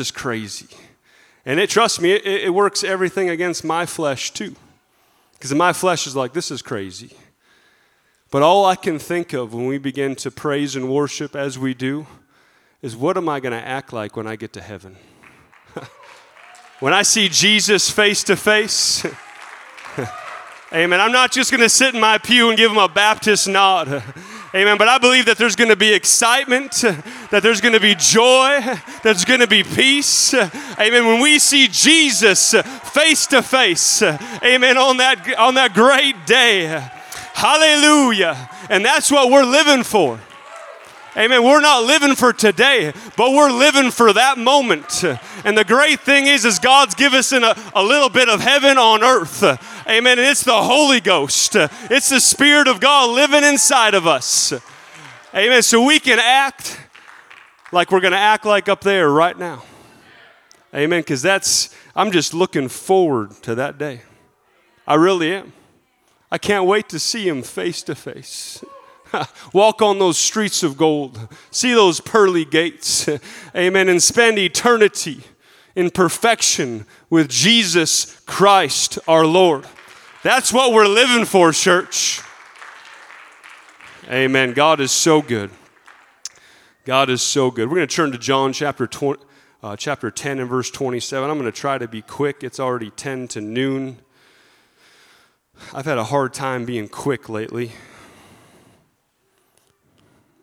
is crazy. And it, trust me, it, it works everything against my flesh too. Because my flesh is like, this is crazy. But all I can think of when we begin to praise and worship as we do is what am I going to act like when I get to heaven? when I see Jesus face to face, amen, I'm not just going to sit in my pew and give him a Baptist nod. Amen. But I believe that there's going to be excitement, that there's going to be joy, there's going to be peace. Amen. When we see Jesus face to face, amen, on that, on that great day. Hallelujah. And that's what we're living for. Amen. We're not living for today, but we're living for that moment. And the great thing is, is God's give us in a, a little bit of heaven on earth. Amen. And it's the Holy Ghost. It's the Spirit of God living inside of us. Amen. So we can act like we're going to act like up there right now. Amen. Because that's, I'm just looking forward to that day. I really am. I can't wait to see Him face to face. Walk on those streets of gold, see those pearly gates, amen, and spend eternity in perfection with Jesus Christ our Lord. That's what we're living for, church. Amen. God is so good. God is so good. We're going to turn to John chapter 20, uh, chapter 10 and verse 27. I'm going to try to be quick. It's already 10 to noon. I've had a hard time being quick lately.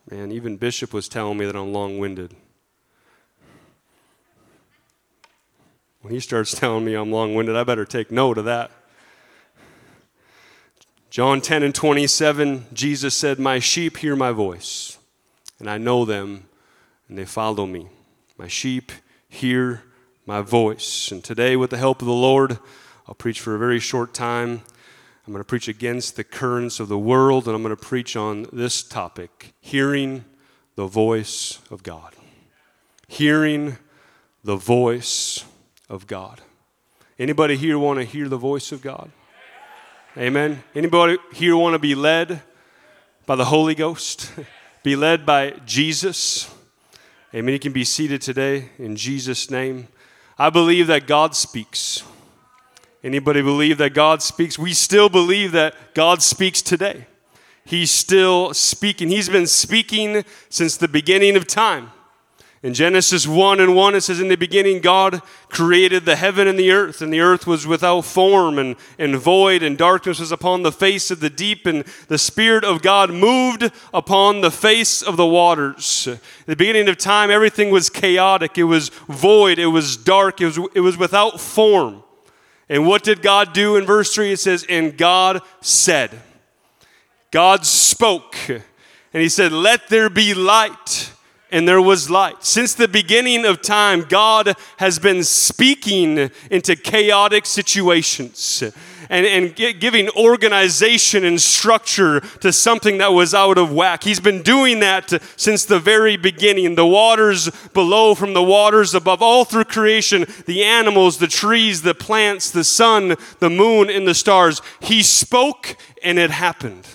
Man, even Bishop was telling me that I'm long winded. When he starts telling me I'm long winded, I better take note of that. John 10 and 27, Jesus said, My sheep hear my voice, and I know them, and they follow me. My sheep hear my voice. And today, with the help of the Lord, I'll preach for a very short time. I'm going to preach against the currents of the world, and I'm going to preach on this topic hearing the voice of God. Hearing the voice of God. Anybody here want to hear the voice of God? Amen. Anybody here want to be led by the Holy Ghost? be led by Jesus? Amen. You can be seated today in Jesus' name. I believe that God speaks. Anybody believe that God speaks? We still believe that God speaks today. He's still speaking. He's been speaking since the beginning of time. In Genesis 1 and 1, it says, In the beginning, God created the heaven and the earth, and the earth was without form and, and void, and darkness was upon the face of the deep, and the Spirit of God moved upon the face of the waters. At the beginning of time, everything was chaotic, it was void, it was dark, it was, it was without form. And what did God do in verse 3? It says, And God said, God spoke, and He said, Let there be light. And there was light. Since the beginning of time, God has been speaking into chaotic situations and, and giving organization and structure to something that was out of whack. He's been doing that since the very beginning. The waters below from the waters above, all through creation, the animals, the trees, the plants, the sun, the moon, and the stars. He spoke and it happened.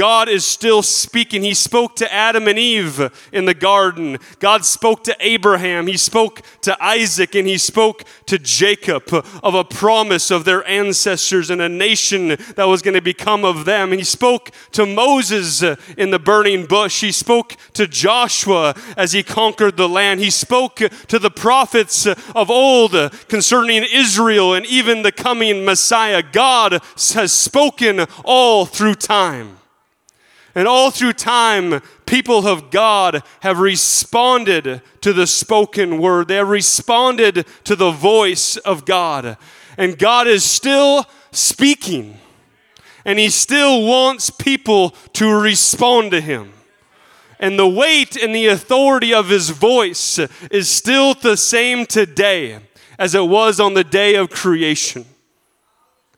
God is still speaking. He spoke to Adam and Eve in the garden. God spoke to Abraham. He spoke to Isaac and he spoke to Jacob of a promise of their ancestors and a nation that was going to become of them. He spoke to Moses in the burning bush. He spoke to Joshua as he conquered the land. He spoke to the prophets of old concerning Israel and even the coming Messiah. God has spoken all through time. And all through time, people of God have responded to the spoken word. They have responded to the voice of God. And God is still speaking. And He still wants people to respond to Him. And the weight and the authority of His voice is still the same today as it was on the day of creation.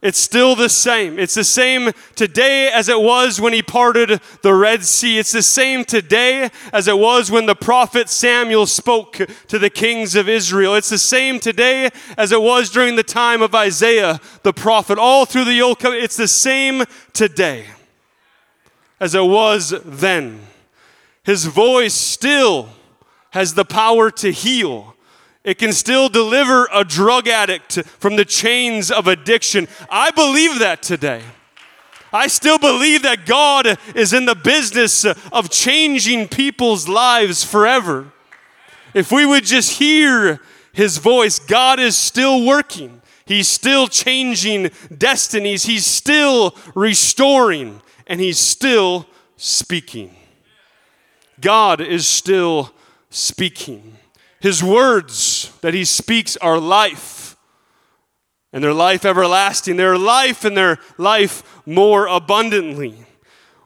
It's still the same. It's the same today as it was when he parted the Red Sea. It's the same today as it was when the prophet Samuel spoke to the kings of Israel. It's the same today as it was during the time of Isaiah the prophet. All through the Old Covenant, it's the same today as it was then. His voice still has the power to heal It can still deliver a drug addict from the chains of addiction. I believe that today. I still believe that God is in the business of changing people's lives forever. If we would just hear his voice, God is still working. He's still changing destinies. He's still restoring and he's still speaking. God is still speaking. His words that he speaks are life, and their life everlasting. Their life and their life more abundantly.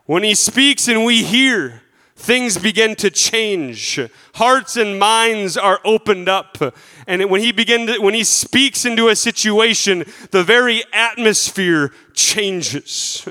When he speaks and we hear, things begin to change. Hearts and minds are opened up. And when he begin to, when he speaks into a situation, the very atmosphere changes.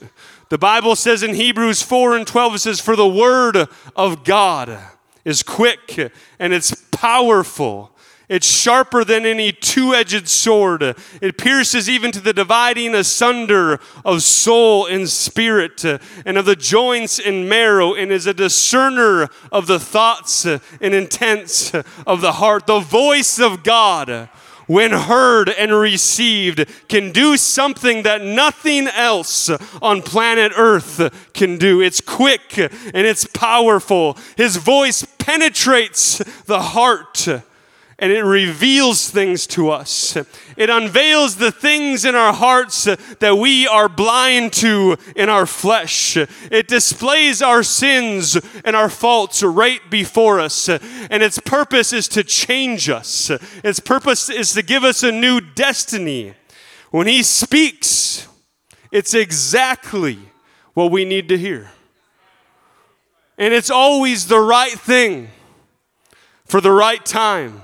The Bible says in Hebrews 4 and 12, it says, For the word of God is quick and it's powerful. It's sharper than any two edged sword. It pierces even to the dividing asunder of soul and spirit and of the joints and marrow, and is a discerner of the thoughts and intents of the heart. The voice of God when heard and received, can do something that nothing else on planet Earth can do. It's quick and it's powerful. His voice penetrates the heart and it reveals things to us. It unveils the things in our hearts that we are blind to in our flesh. It displays our sins and our faults right before us. And its purpose is to change us, its purpose is to give us a new destiny. When He speaks, it's exactly what we need to hear. And it's always the right thing for the right time.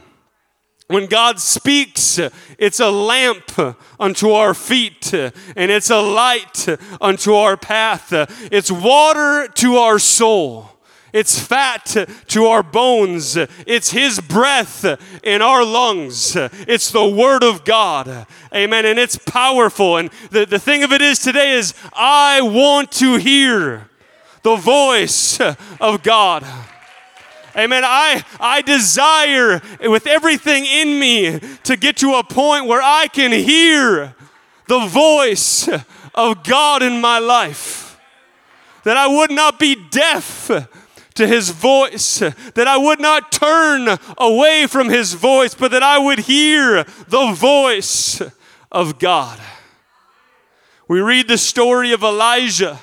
When God speaks, it's a lamp unto our feet and it's a light unto our path. It's water to our soul. It's fat to our bones. It's His breath in our lungs. It's the Word of God. Amen. And it's powerful. And the, the thing of it is today is I want to hear the voice of God. Amen. I, I desire with everything in me to get to a point where I can hear the voice of God in my life. That I would not be deaf to his voice, that I would not turn away from his voice, but that I would hear the voice of God. We read the story of Elijah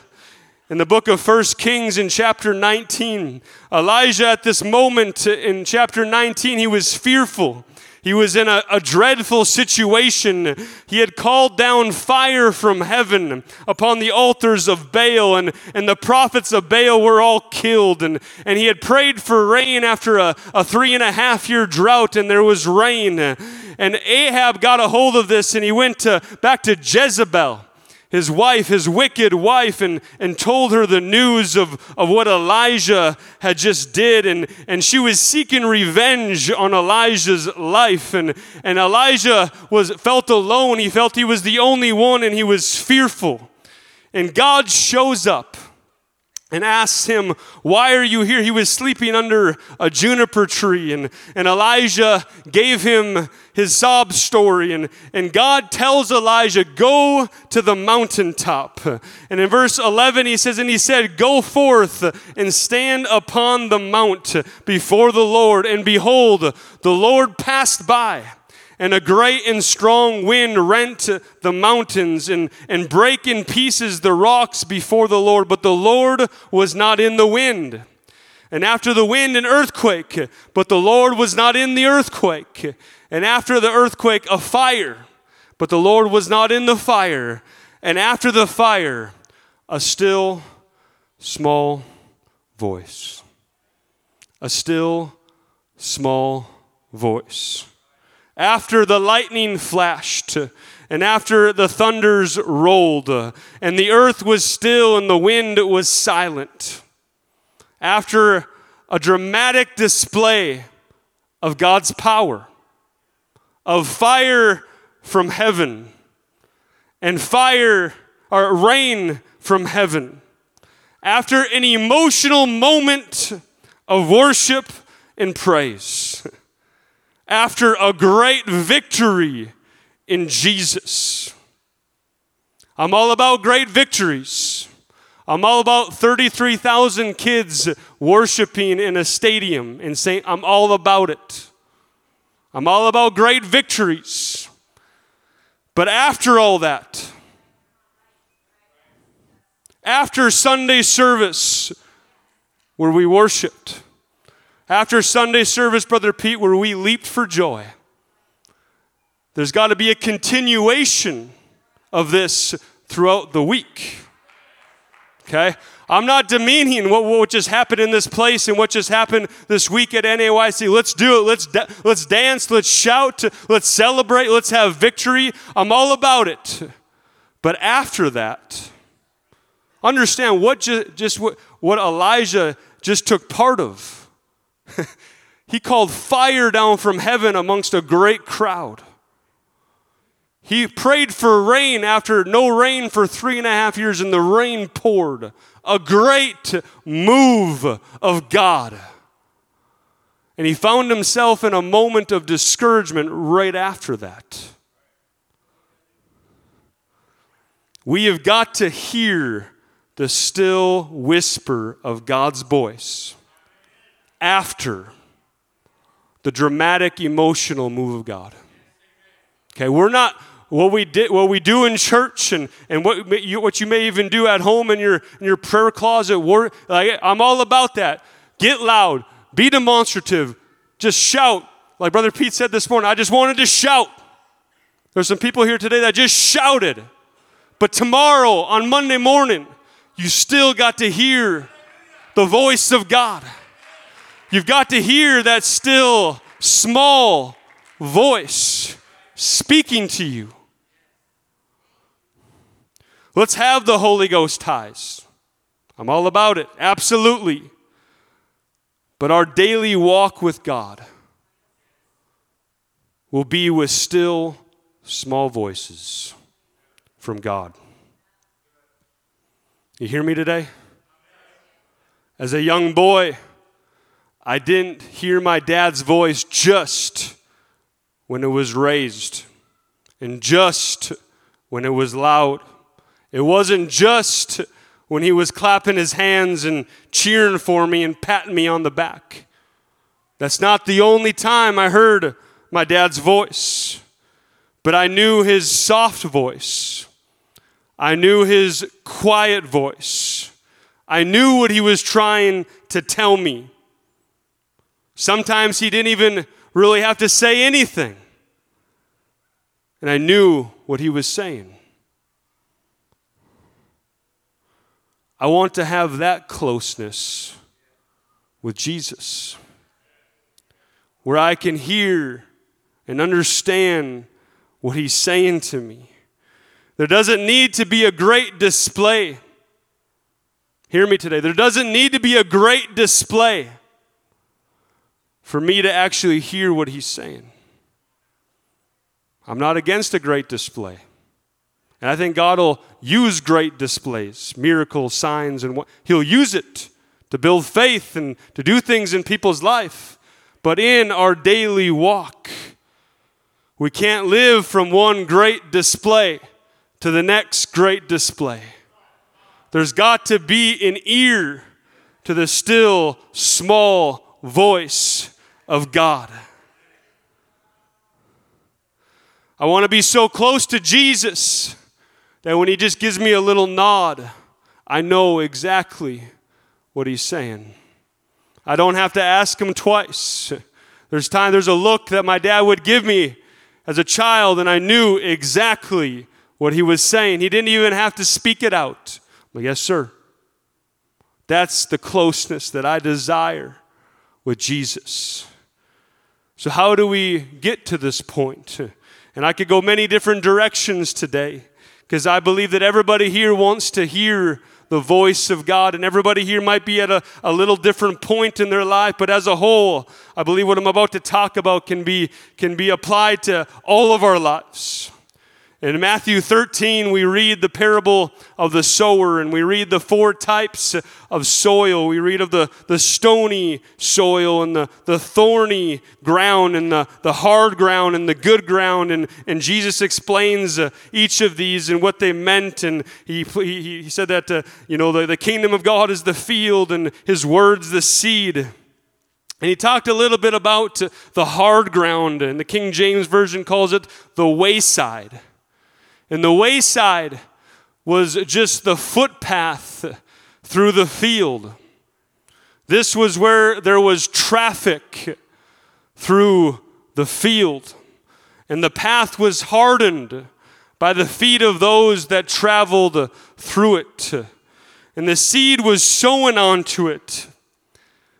in the book of First Kings in chapter 19, Elijah at this moment in chapter 19, he was fearful. He was in a, a, dreadful situation. He had called down fire from heaven upon the altars of Baal, and, and the prophets of Baal were all killed. And, and he had prayed for rain after a, a three and a half year drought, and there was rain. And Ahab got a hold of this, and he went to, back to Jezebel his wife, his wicked wife, and, and told her the news of, of what Elijah had just did. And, and she was seeking revenge on Elijah's life. And, and Elijah was, felt alone. He felt he was the only one and he was fearful. And God shows up and asks him, Why are you here? He was sleeping under a juniper tree, and, and Elijah gave him his sob story. And, and God tells Elijah, Go to the mountaintop. And in verse 11, he says, And he said, Go forth and stand upon the mount before the Lord. And behold, the Lord passed by and a great and strong wind rent the mountains and, and break in pieces the rocks before the Lord. But the Lord was not in the wind. And after the wind, an earthquake, but the Lord was not in the earthquake. And after the earthquake, a fire, but the Lord was not in the fire. And after the fire, a still small voice. A still small voice after the lightning flashed and after the thunders rolled and the earth was still and the wind was silent, after a dramatic display of God's power, of fire from heaven, and fire or rain from heaven, after an emotional moment of worship and praise after a great victory in Jesus. I'm all about great victories. I'm all about 33,000 kids worshiping in a stadium and saying, I'm all about it. I'm all about great victories. But after all that, after Sunday service, where we worshiped, after Sunday service, Brother Pete, where we leaped for joy, there's got to be a continuation of this throughout the week. Okay? I'm not demeaning what, what just happened in this place and what just happened this week at NAYC. Let's do it. Let's, da- let's dance. Let's shout. Let's celebrate. Let's have victory. I'm all about it. But after that, understand what ju- just what, what Elijah just took part of. he called fire down from heaven amongst a great crowd. He prayed for rain after no rain for three and a half years, and the rain poured. A great move of God. And he found himself in a moment of discouragement right after that. We have got to hear the still whisper of God's voice after the dramatic emotional move of God. Okay, we're not what we did, what we do in church, and, and what you, what you may even do at home in your in your prayer closet. Like, I'm all about that. Get loud, be demonstrative, just shout. Like Brother Pete said this morning, I just wanted to shout. There's some people here today that just shouted, but tomorrow on Monday morning, you still got to hear the voice of God. You've got to hear that still small voice speaking to you. Let's have the Holy Ghost ties. I'm all about it, absolutely. But our daily walk with God will be with still small voices from God. You hear me today? As a young boy, I didn't hear my dad's voice just when it was raised and just when it was loud. It wasn't just when he was clapping his hands and cheering for me and patting me on the back. That's not the only time I heard my dad's voice, but I knew his soft voice. I knew his quiet voice. I knew what he was trying to tell me. Sometimes he didn't even really have to say anything. And I knew what he was saying. I want to have that closeness with Jesus, where I can hear and understand what He's saying to me. There doesn't need to be a great display. Hear me today. There doesn't need to be a great display for me to actually hear what He's saying. I'm not against a great display. And I think God will use great displays, miracles, signs, and what He'll use it to build faith and to do things in people's life. But in our daily walk, we can't live from one great display to the next great display. There's got to be an ear to the still small voice of God. I want to be so close to Jesus that when he just gives me a little nod, I know exactly what he's saying. I don't have to ask him twice. There's time, there's a look that my dad would give me as a child, and I knew exactly what he was saying. He didn't even have to speak it out. But yes, sir. That's the closeness that I desire with Jesus. So, how do we get to this point? And I could go many different directions today because I believe that everybody here wants to hear the voice of God, and everybody here might be at a, a little different point in their life, but as a whole, I believe what I'm about to talk about can be, can be applied to all of our lives. In Matthew 13, we read the parable of the sower and we read the four types of soil. We read of the, the stony soil and the, the thorny ground and the, the hard ground and the good ground. And, and Jesus explains uh, each of these and what they meant. And he, he, he said that, uh, you know, the, the kingdom of God is the field and his words the seed. And he talked a little bit about the hard ground, and the King James Version calls it the wayside. And the wayside was just the footpath through the field. This was where there was traffic through the field. And the path was hardened by the feet of those that traveled through it. And the seed was sown onto it,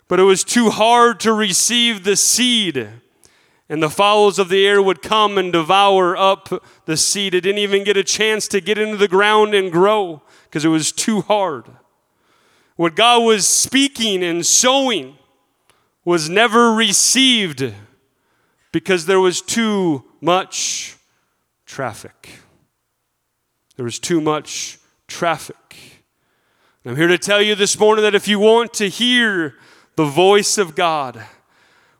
but it was too hard to receive the seed and the fowls of the air would come and devour up the seed. It didn't even get a chance to get into the ground and grow because it was too hard. What God was speaking and sowing was never received because there was too much traffic. There was too much traffic. I'm here to tell you this morning that if you want to hear the voice of God,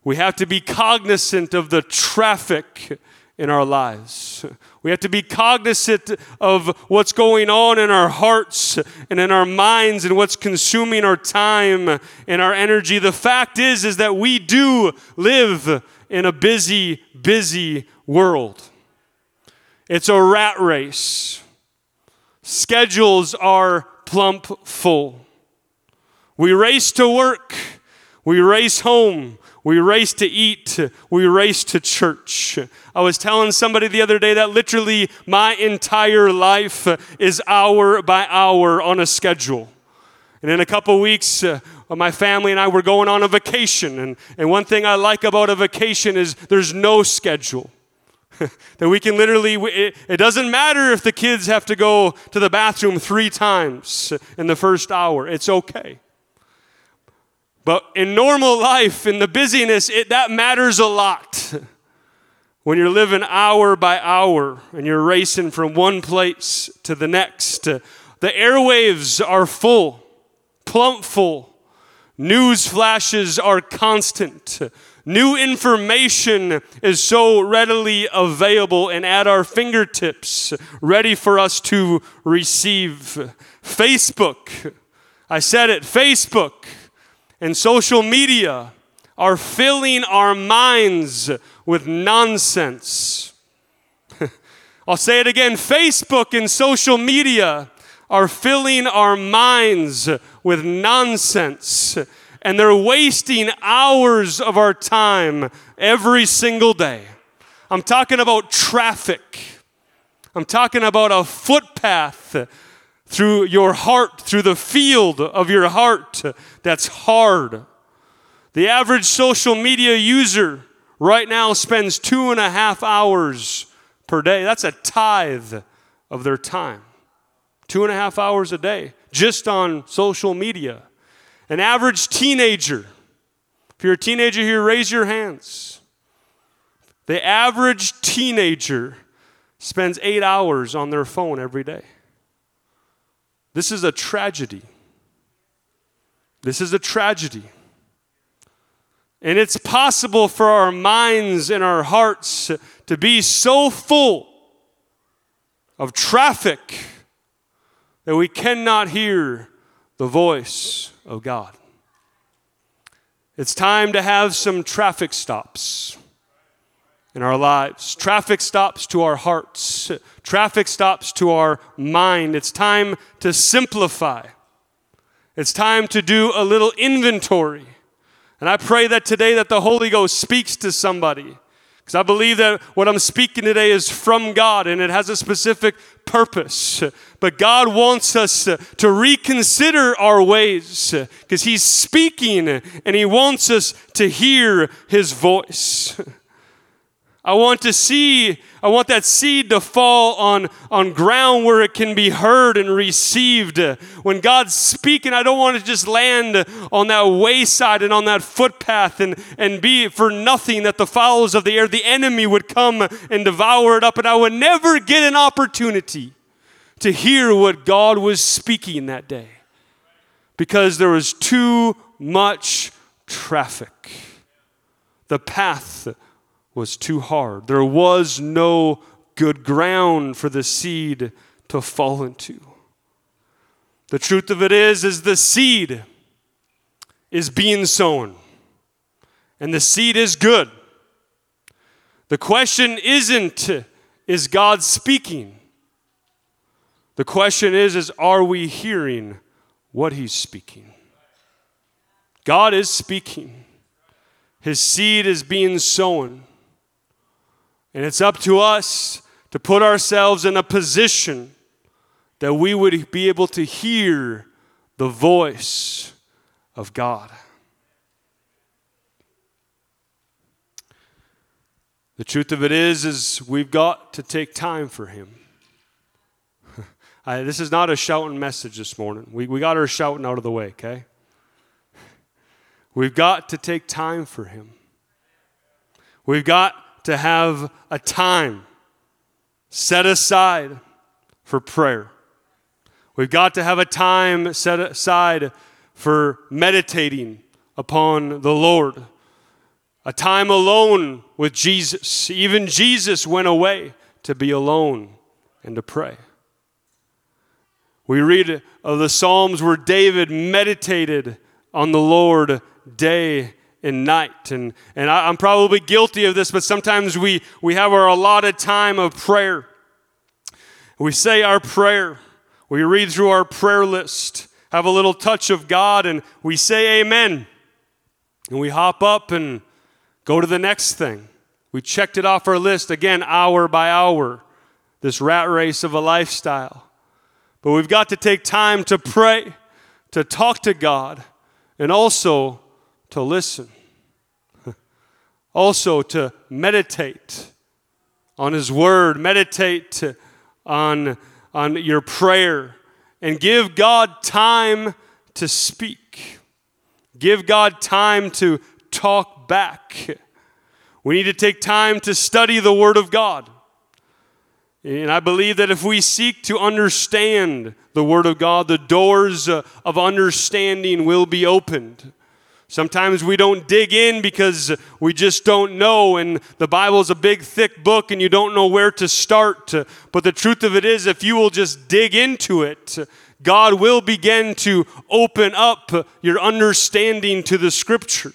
we have to be cognizant of the traffic in our lives. We have to be cognizant of what's going on in our hearts and in our minds and what's consuming our time and our energy. The fact is is that we do live in a busy busy world. It's a rat race. Schedules are plump full. We race to work. We race home. We race to eat. We race to church. I was telling somebody the other day that literally my entire life is hour by hour on a schedule. And in a couple weeks, uh, my family and I were going on a vacation. And, and one thing I like about a vacation is there's no schedule. that we can literally, it, it doesn't matter if the kids have to go to the bathroom three times in the first hour, it's okay. But in normal life, in the busyness, it, that matters a lot. When you're living hour by hour and you're racing from one place to the next, the airwaves are full, plump full. News flashes are constant. New information is so readily available and at our fingertips, ready for us to receive. Facebook, I said it, Facebook and social media are filling our minds with nonsense. I'll say it again Facebook and social media are filling our minds with nonsense. And they're wasting hours of our time every single day. I'm talking about traffic. I'm talking about a footpath through your heart, through the field of your heart that's hard. The average social media user right now spends two and a half hours per day. That's a tithe of their time. Two and a half hours a day just on social media. An average teenager, if you're a teenager here, raise your hands. The average teenager spends eight hours on their phone every day. This is a tragedy. This is a tragedy. And it's possible for our minds and our hearts to be so full of traffic that we cannot hear the voice of God. It's time to have some traffic stops in our lives, traffic stops to our hearts, traffic stops to our mind. It's time to simplify. It's time to do a little inventory. And I pray that today that the Holy Ghost speaks to somebody. Because I believe that what I'm speaking today is from God and it has a specific purpose. But God wants us to reconsider our ways because He's speaking and He wants us to hear His voice. I want to see, I want that seed to fall on, on ground where it can be heard and received. When God's speaking, I don't want to just land on that wayside and on that footpath and, and be for nothing that the fowls of the air, the enemy would come and devour it up, and I would never get an opportunity to hear what God was speaking that day because there was too much traffic. The path was too hard. There was no good ground for the seed to fall into. The truth of it is is the seed is being sown. And the seed is good. The question isn't is God speaking? The question is is are we hearing what he's speaking? God is speaking. His seed is being sown. And it's up to us to put ourselves in a position that we would be able to hear the voice of God. The truth of it is is we've got to take time for him. I, this is not a shouting message this morning. We, we got our shouting out of the way, okay? We've got to take time for him. We've got to have a time set aside for prayer. We've got to have a time set aside for meditating upon the Lord. A time alone with Jesus. Even Jesus went away to be alone and to pray. We read of the Psalms where David meditated on the Lord day and night. And, and I, am probably guilty of this, but sometimes we, we have our allotted time of prayer. We say our prayer, we read through our prayer list, have a little touch of God, and we say amen. And we hop up and go to the next thing. We checked it off our list again, hour by hour, this rat race of a lifestyle. But we've got to take time to pray, to talk to God, and also to listen. also to meditate on His Word, meditate on, on your prayer, and give God time to speak. Give God time to talk back. We need to take time to study the Word of God. And I believe that if we seek to understand the Word of God, the doors uh, of understanding will be opened. Sometimes we don't dig in because we just don't know, and the Bible is a big, thick book, and you don't know where to start. But the truth of it is, if you will just dig into it, God will begin to open up your understanding to the Scripture.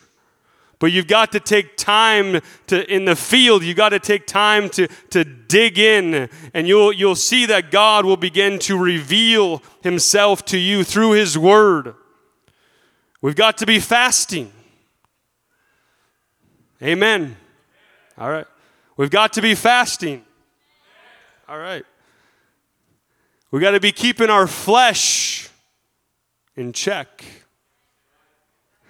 But you've got to take time to in the field, you've got to take time to, to dig in, and you'll, you'll see that God will begin to reveal Himself to you through His Word. We've got to be fasting. Amen. All right. We've got to be fasting. All right. We've got to be keeping our flesh in check.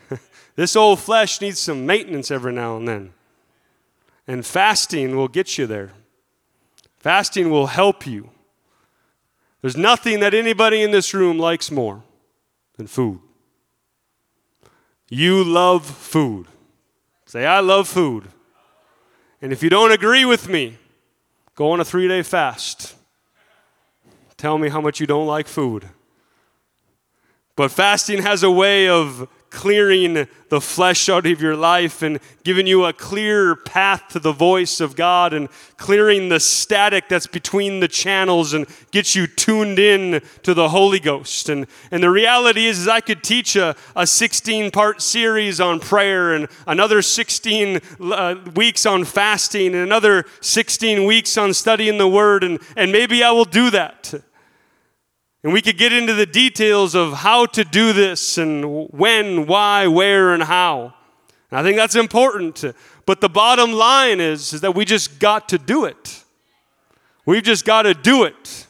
this old flesh needs some maintenance every now and then. And fasting will get you there. Fasting will help you. There's nothing that anybody in this room likes more than food. You love food. Say, I love food. And if you don't agree with me, go on a three day fast. Tell me how much you don't like food. But fasting has a way of clearing the flesh out of your life and giving you a clear path to the voice of God and clearing the static that's between the channels and gets you tuned in to the Holy Ghost. And, and the reality is, is I could teach a, a 16 part series on prayer and another 16 uh, weeks on fasting and another 16 weeks on studying the Word, and, and maybe I will do that. And we could get into the details of how to do this and when, why, where, and how. And I think that's important. But the bottom line is, is that we just got to do it. We've just got to do it.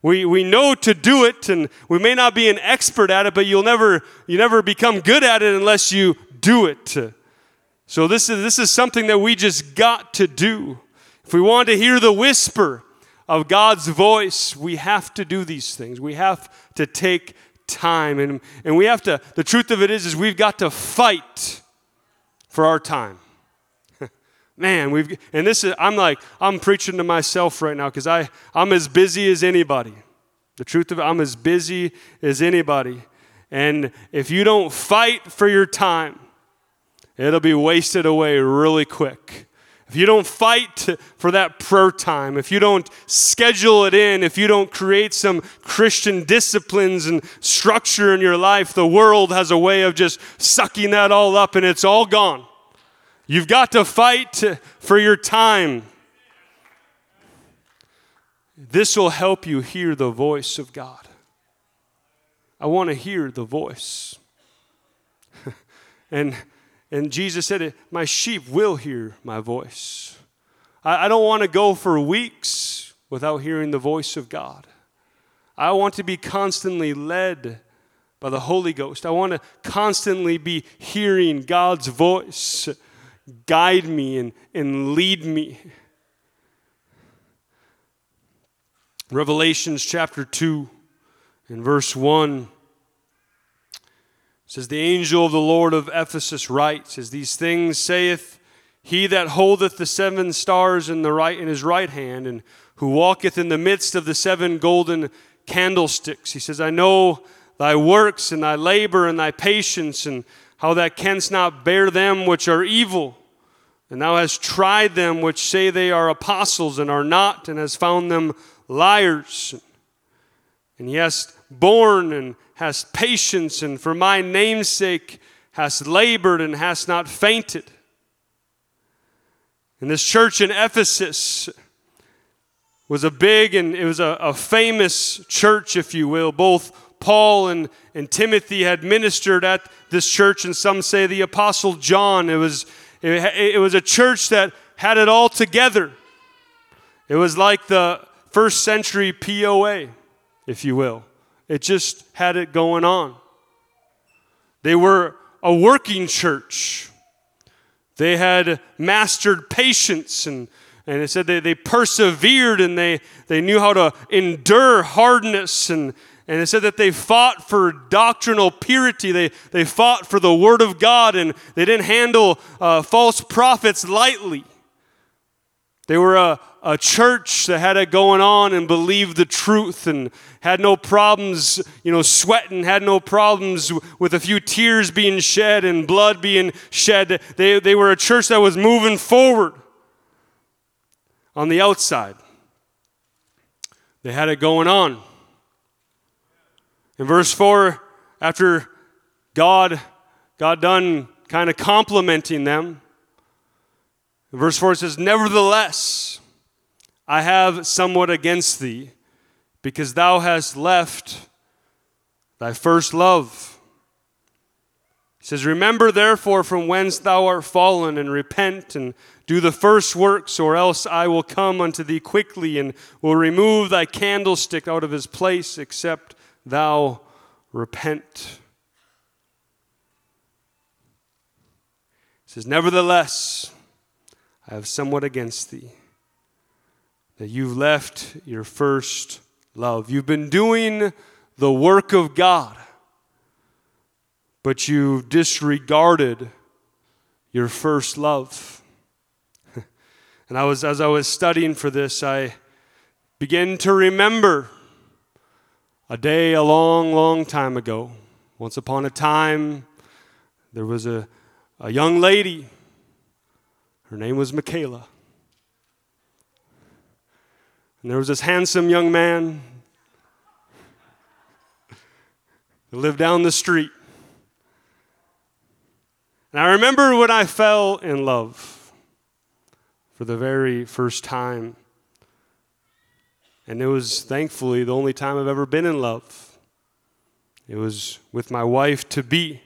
We, we know to do it, and we may not be an expert at it, but you'll never, you never become good at it unless you do it. So this is this is something that we just got to do. If we want to hear the whisper of God's voice, we have to do these things. We have to take time and, and we have to the truth of it is is we've got to fight for our time. Man, we've and this is I'm like I'm preaching to myself right now because I'm as busy as anybody. The truth of it, I'm as busy as anybody. And if you don't fight for your time, it'll be wasted away really quick. If you don't fight for that prayer time, if you don't schedule it in, if you don't create some Christian disciplines and structure in your life, the world has a way of just sucking that all up and it's all gone. You've got to fight for your time. This will help you hear the voice of God. I want to hear the voice. and, and Jesus said, My sheep will hear my voice. I, I don't want to go for weeks without hearing the voice of God. I want to be constantly led by the Holy Ghost. I want to constantly be hearing God's voice guide me and, and lead me. Revelations chapter 2 and verse 1 says the angel of the Lord of Ephesus writes as these things saith he that holdeth the seven stars in the right in his right hand and who walketh in the midst of the seven golden candlesticks he says I know thy works and thy labor and thy patience and how thou canst not bear them which are evil and thou hast tried them which say they are apostles and are not and has found them liars. And he hast borne and hast patience, and for my name's sake hast labored and hast not fainted. And this church in Ephesus was a big and it was a, a famous church, if you will. Both Paul and, and Timothy had ministered at this church, and some say the Apostle John. It was, it, it was a church that had it all together. It was like the first century POA, if you will. It just had it going on. They were a working church. They had mastered patience and, and it said they, they persevered and they, they knew how to endure hardness and, and it said that they fought for doctrinal purity. They, they fought for the Word of God and they didn't handle uh, false prophets lightly. They were a, a church that had it going on and believed the truth and had no problems, you know, sweating, had no problems with a few tears being shed and blood being shed. They, they were a church that was moving forward on the outside. They had it going on. In verse 4, after God got done kind of complimenting them, verse 4 says, Nevertheless, I have somewhat against thee, because thou hast left thy first love. He says, Remember therefore from whence thou art fallen, and repent and do the first works, or else I will come unto thee quickly and will remove thy candlestick out of his place, except thou repent. He says, Nevertheless, I have somewhat against thee that you've left your first love. You've been doing the work of God, but you've disregarded your first love. and I was as I was studying for this, I began to remember a day a long, long time ago. Once upon a time, there was a, a young lady. Her name was Michaela. And there was this handsome young man who lived down the street. And I remember when I fell in love for the very first time. And it was thankfully the only time I've ever been in love. It was with my wife to be.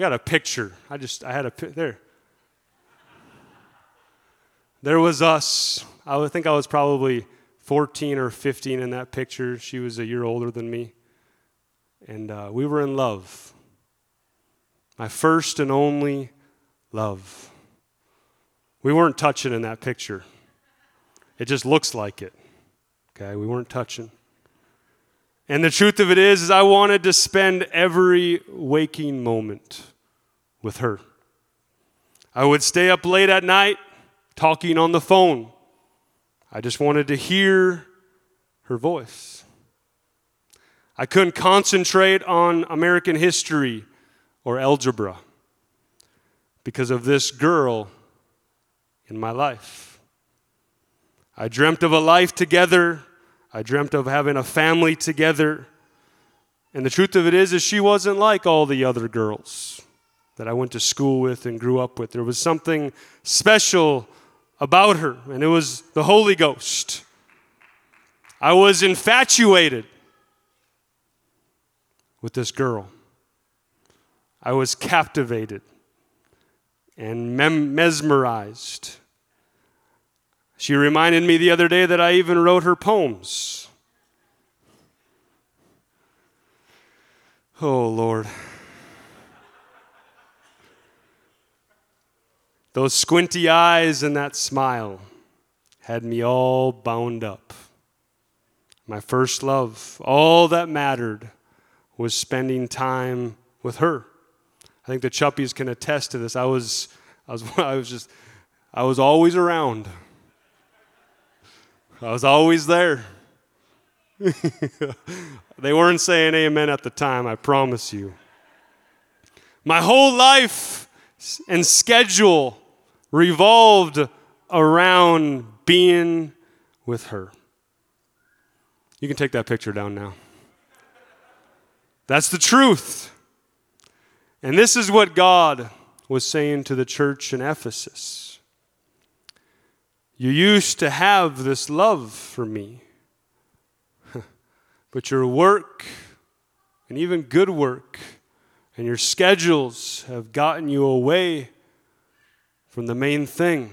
I got a picture. I just, I had a, there. There was us. I think I was probably 14 or 15 in that picture. She was a year older than me. And uh, we were in love. my first and only love. We weren't touching in that picture. It just looks like it. Okay, we weren't touching. And the truth of it is, is I wanted to spend every waking moment with her. I would stay up late at night talking on the phone. I just wanted to hear her voice. I couldn't concentrate on American history or algebra because of this girl in my life. I dreamt of a life together. I dreamt of having a family together. And the truth of it is is she wasn't like all the other girls that I went to school with and grew up with. There was something special about her, and it was the Holy Ghost. I was infatuated with this girl. I was captivated and mem- mesmerized. She reminded me the other day that I even wrote her poems. Oh, Lord. Those squinty eyes and that smile had me all bound up. My first love, all that mattered was spending time with her. I think the Chuppies can attest to this. I was, I was, I was just, I was always around. I was always there. they weren't saying amen at the time, I promise you. My whole life and schedule revolved around being with her. You can take that picture down now. That's the truth. And this is what God was saying to the church in Ephesus. You used to have this love for me, but your work, and even good work, and your schedules have gotten you away from the main thing.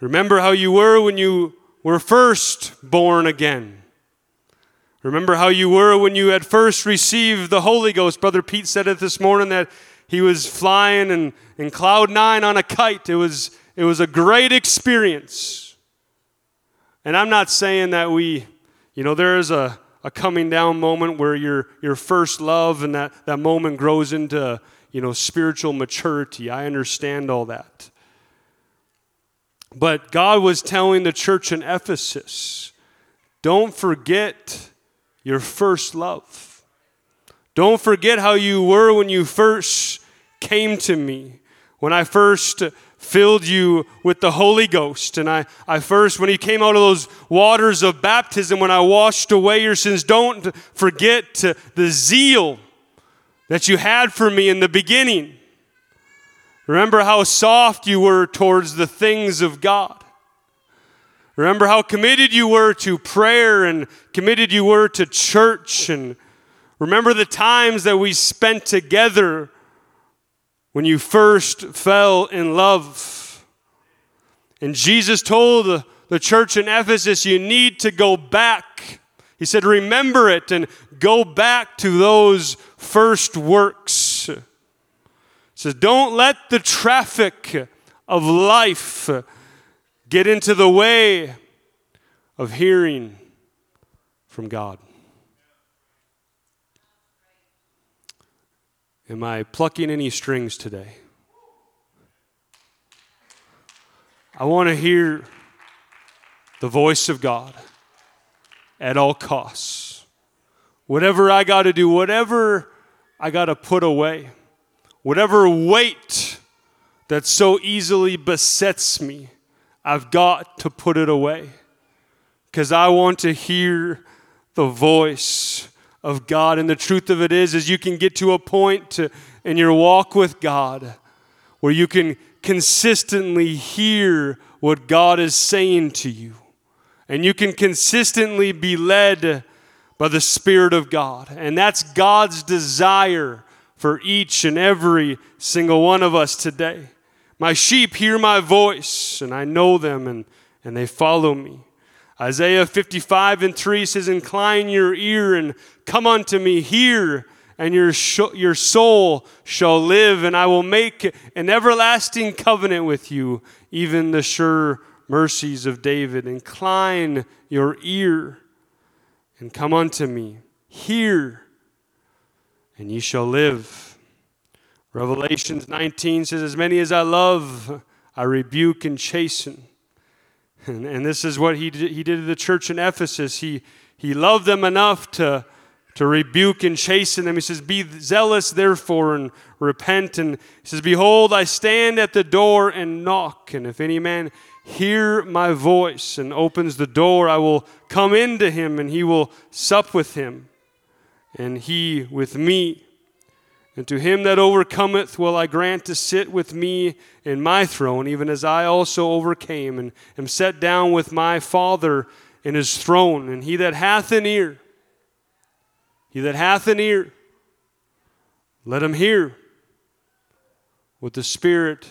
Remember how you were when you were first born again. Remember how you were when you had first received the Holy Ghost. Brother Pete said it this morning that he was flying in, in cloud nine on a kite. It was, it was a great experience. And I'm not saying that we, you know, there is a, a coming down moment where your, your first love and that, that moment grows into you know, spiritual maturity. I understand all that. But God was telling the church in Ephesus don't forget your first love. Don't forget how you were when you first came to me, when I first filled you with the Holy Ghost. And I, I first, when you came out of those waters of baptism, when I washed away your sins, don't forget the zeal that you had for me in the beginning. Remember how soft you were towards the things of God. Remember how committed you were to prayer and committed you were to church. And remember the times that we spent together when you first fell in love. And Jesus told the, the church in Ephesus, you need to go back. He said, remember it and go back to those first works. It says, Don't let the traffic of life get into the way of hearing from God. Am I plucking any strings today? I want to hear the voice of God at all costs. Whatever I got to do, whatever I got to put away, whatever weight that so easily besets me, I've got to put it away. Because I want to hear the voice of God. And the truth of it is, is you can get to a point to, in your walk with God where you can consistently hear what God is saying to you. And you can consistently be led by the Spirit of God. And that's God's desire for each and every single one of us today. My sheep hear my voice, and I know them, and, and they follow me. Isaiah 55 and 3 says, Incline your ear and come unto me, hear, and your, sh- your soul shall live, and I will make an everlasting covenant with you, even the sure mercies of David. Incline your ear and come unto me. Hear, and ye shall live. Revelations 19 says, As many as I love, I rebuke and chasten. And, and this is what he did, he did to the church in Ephesus. He, he loved them enough to, to rebuke and chasten them. He says, Be zealous, therefore, and repent. And he says, Behold, I stand at the door and knock. And if any man hear my voice and opens the door, I will come into him and he will sup with him, and he with me. And to him that overcometh will I grant to sit with me in my throne, even as I also overcame and am set down with my Father in his throne. And he that hath an ear, he that hath an ear, let him hear what the Spirit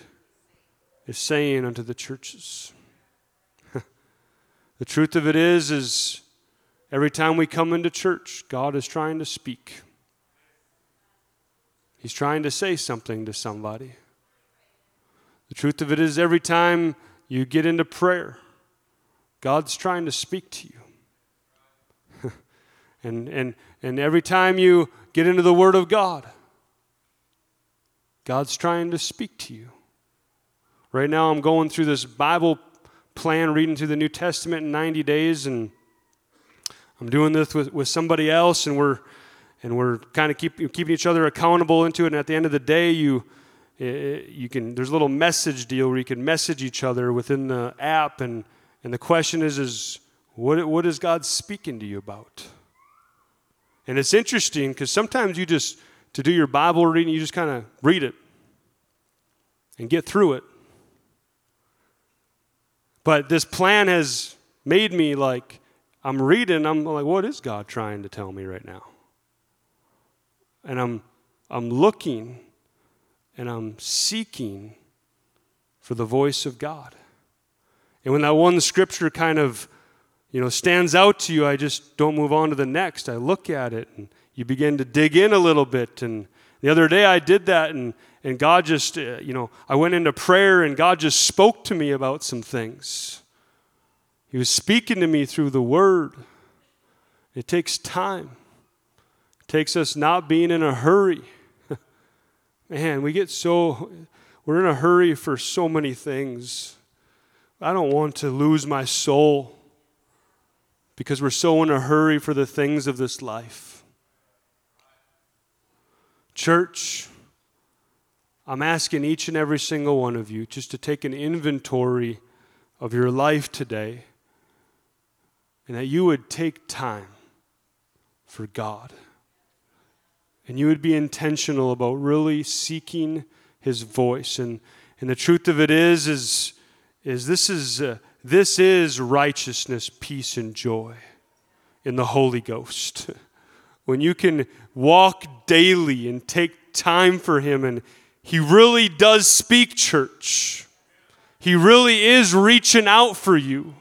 is saying unto the churches. the truth of it is, is every time we come into church, God is trying to speak. He's trying to say something to somebody. The truth of it is, every time you get into prayer, God's trying to speak to you. and, and, and every time you get into the Word of God, God's trying to speak to you. Right now, I'm going through this Bible plan, reading through the New Testament in 90 days, and I'm doing this with, with somebody else, and we're and we're kind of keep, keeping each other accountable into it. And at the end of the day, you you can there's a little message deal where you can message each other within the app, and and the question is is what what is God speaking to you about? And it's interesting because sometimes you just to do your Bible reading, you just kind of read it and get through it. But this plan has made me like, I'm reading, I'm like, what is God trying to tell me right now? And I'm, I'm looking and I'm seeking for the voice of God. And when that one scripture kind of, you know, stands out to you, I just don't move on to the next. I look at it and you begin to dig in a little bit. And the other day I did that and and God just, uh, you know, I went into prayer and God just spoke to me about some things. He was speaking to me through the Word. It takes time, takes us not being in a hurry. Man, we get so, we're in a hurry for so many things. I don't want to lose my soul because we're so in a hurry for the things of this life. Church, I'm asking each and every single one of you just to take an inventory of your life today and that you would take time for God. And you would be intentional about really seeking his voice. And, and the truth of it is, is, is this is uh, this is righteousness, peace, and joy in the Holy Ghost. when you can walk daily and take time for him and he really does speak, church. He really is reaching out for you.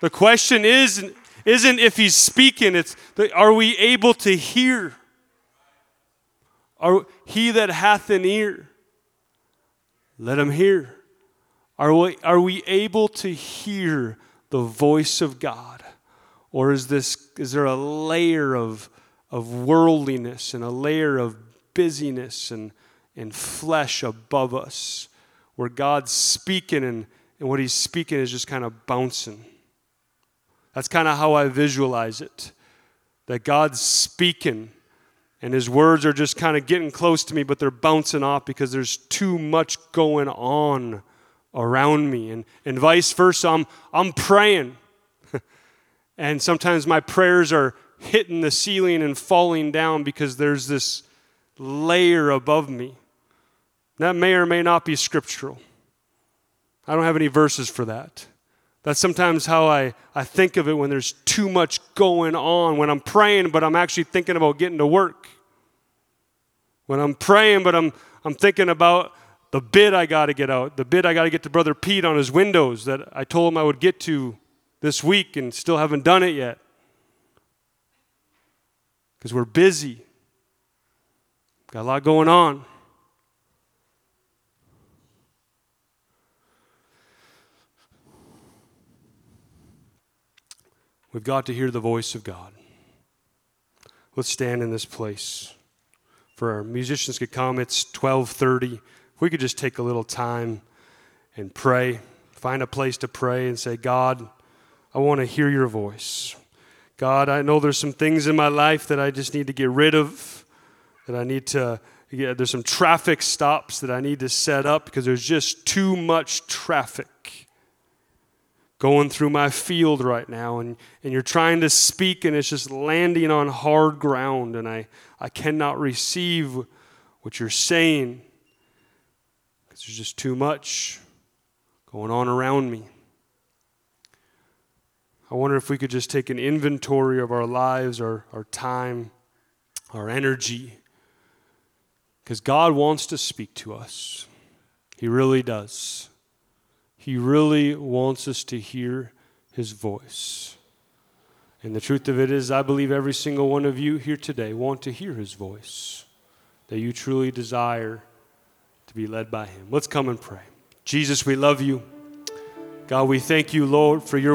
The question is, isn't if he's speaking, it's are we able to hear? Are he that hath an ear, let him hear. Are we, are we able to hear the voice of God? Or is this is there a layer of, of worldliness and a layer of busyness and and flesh above us, where God's speaking and, and what He's speaking is just kind of bouncing. That's kind of how I visualize it. That God's speaking and His words are just kind of getting close to me, but they're bouncing off because there's too much going on around me. And, and vice versa, I'm, I'm praying. and sometimes my prayers are hitting the ceiling and falling down because there's this layer above me. That may or may not be scriptural. I don't have any verses for that. That's sometimes how I, I think of it when there's too much going on. When I'm praying, but I'm actually thinking about getting to work. When I'm praying, but I'm, I'm thinking about the bid I got to get out, the bid I got to get to Brother Pete on his windows that I told him I would get to this week and still haven't done it yet. Because we're busy. Got a lot going on. We've got to hear the voice of God. Let's stand in this place. For our musicians could come, it's 12:30. We could just take a little time and pray, find a place to pray and say, God, I want to hear your voice. God, I know there's some things in my life that I just need to get rid of, that I need to, yeah, there's some traffic stops that I need to set up because there's just too much traffic going through my field right now and, and you're trying to speak and it's just landing on hard ground and I, I cannot receive what you're saying because there's just too much going on around me. I wonder if we could just take an inventory of our lives, our, our time, our energy, because God wants to speak to us. He really does. He really wants us to hear His voice. And the truth of it is, I believe every single one of you here today want to hear His voice, that you truly desire to be led by Him. Let's come and pray. Jesus, we love you. God, we thank you, Lord, for your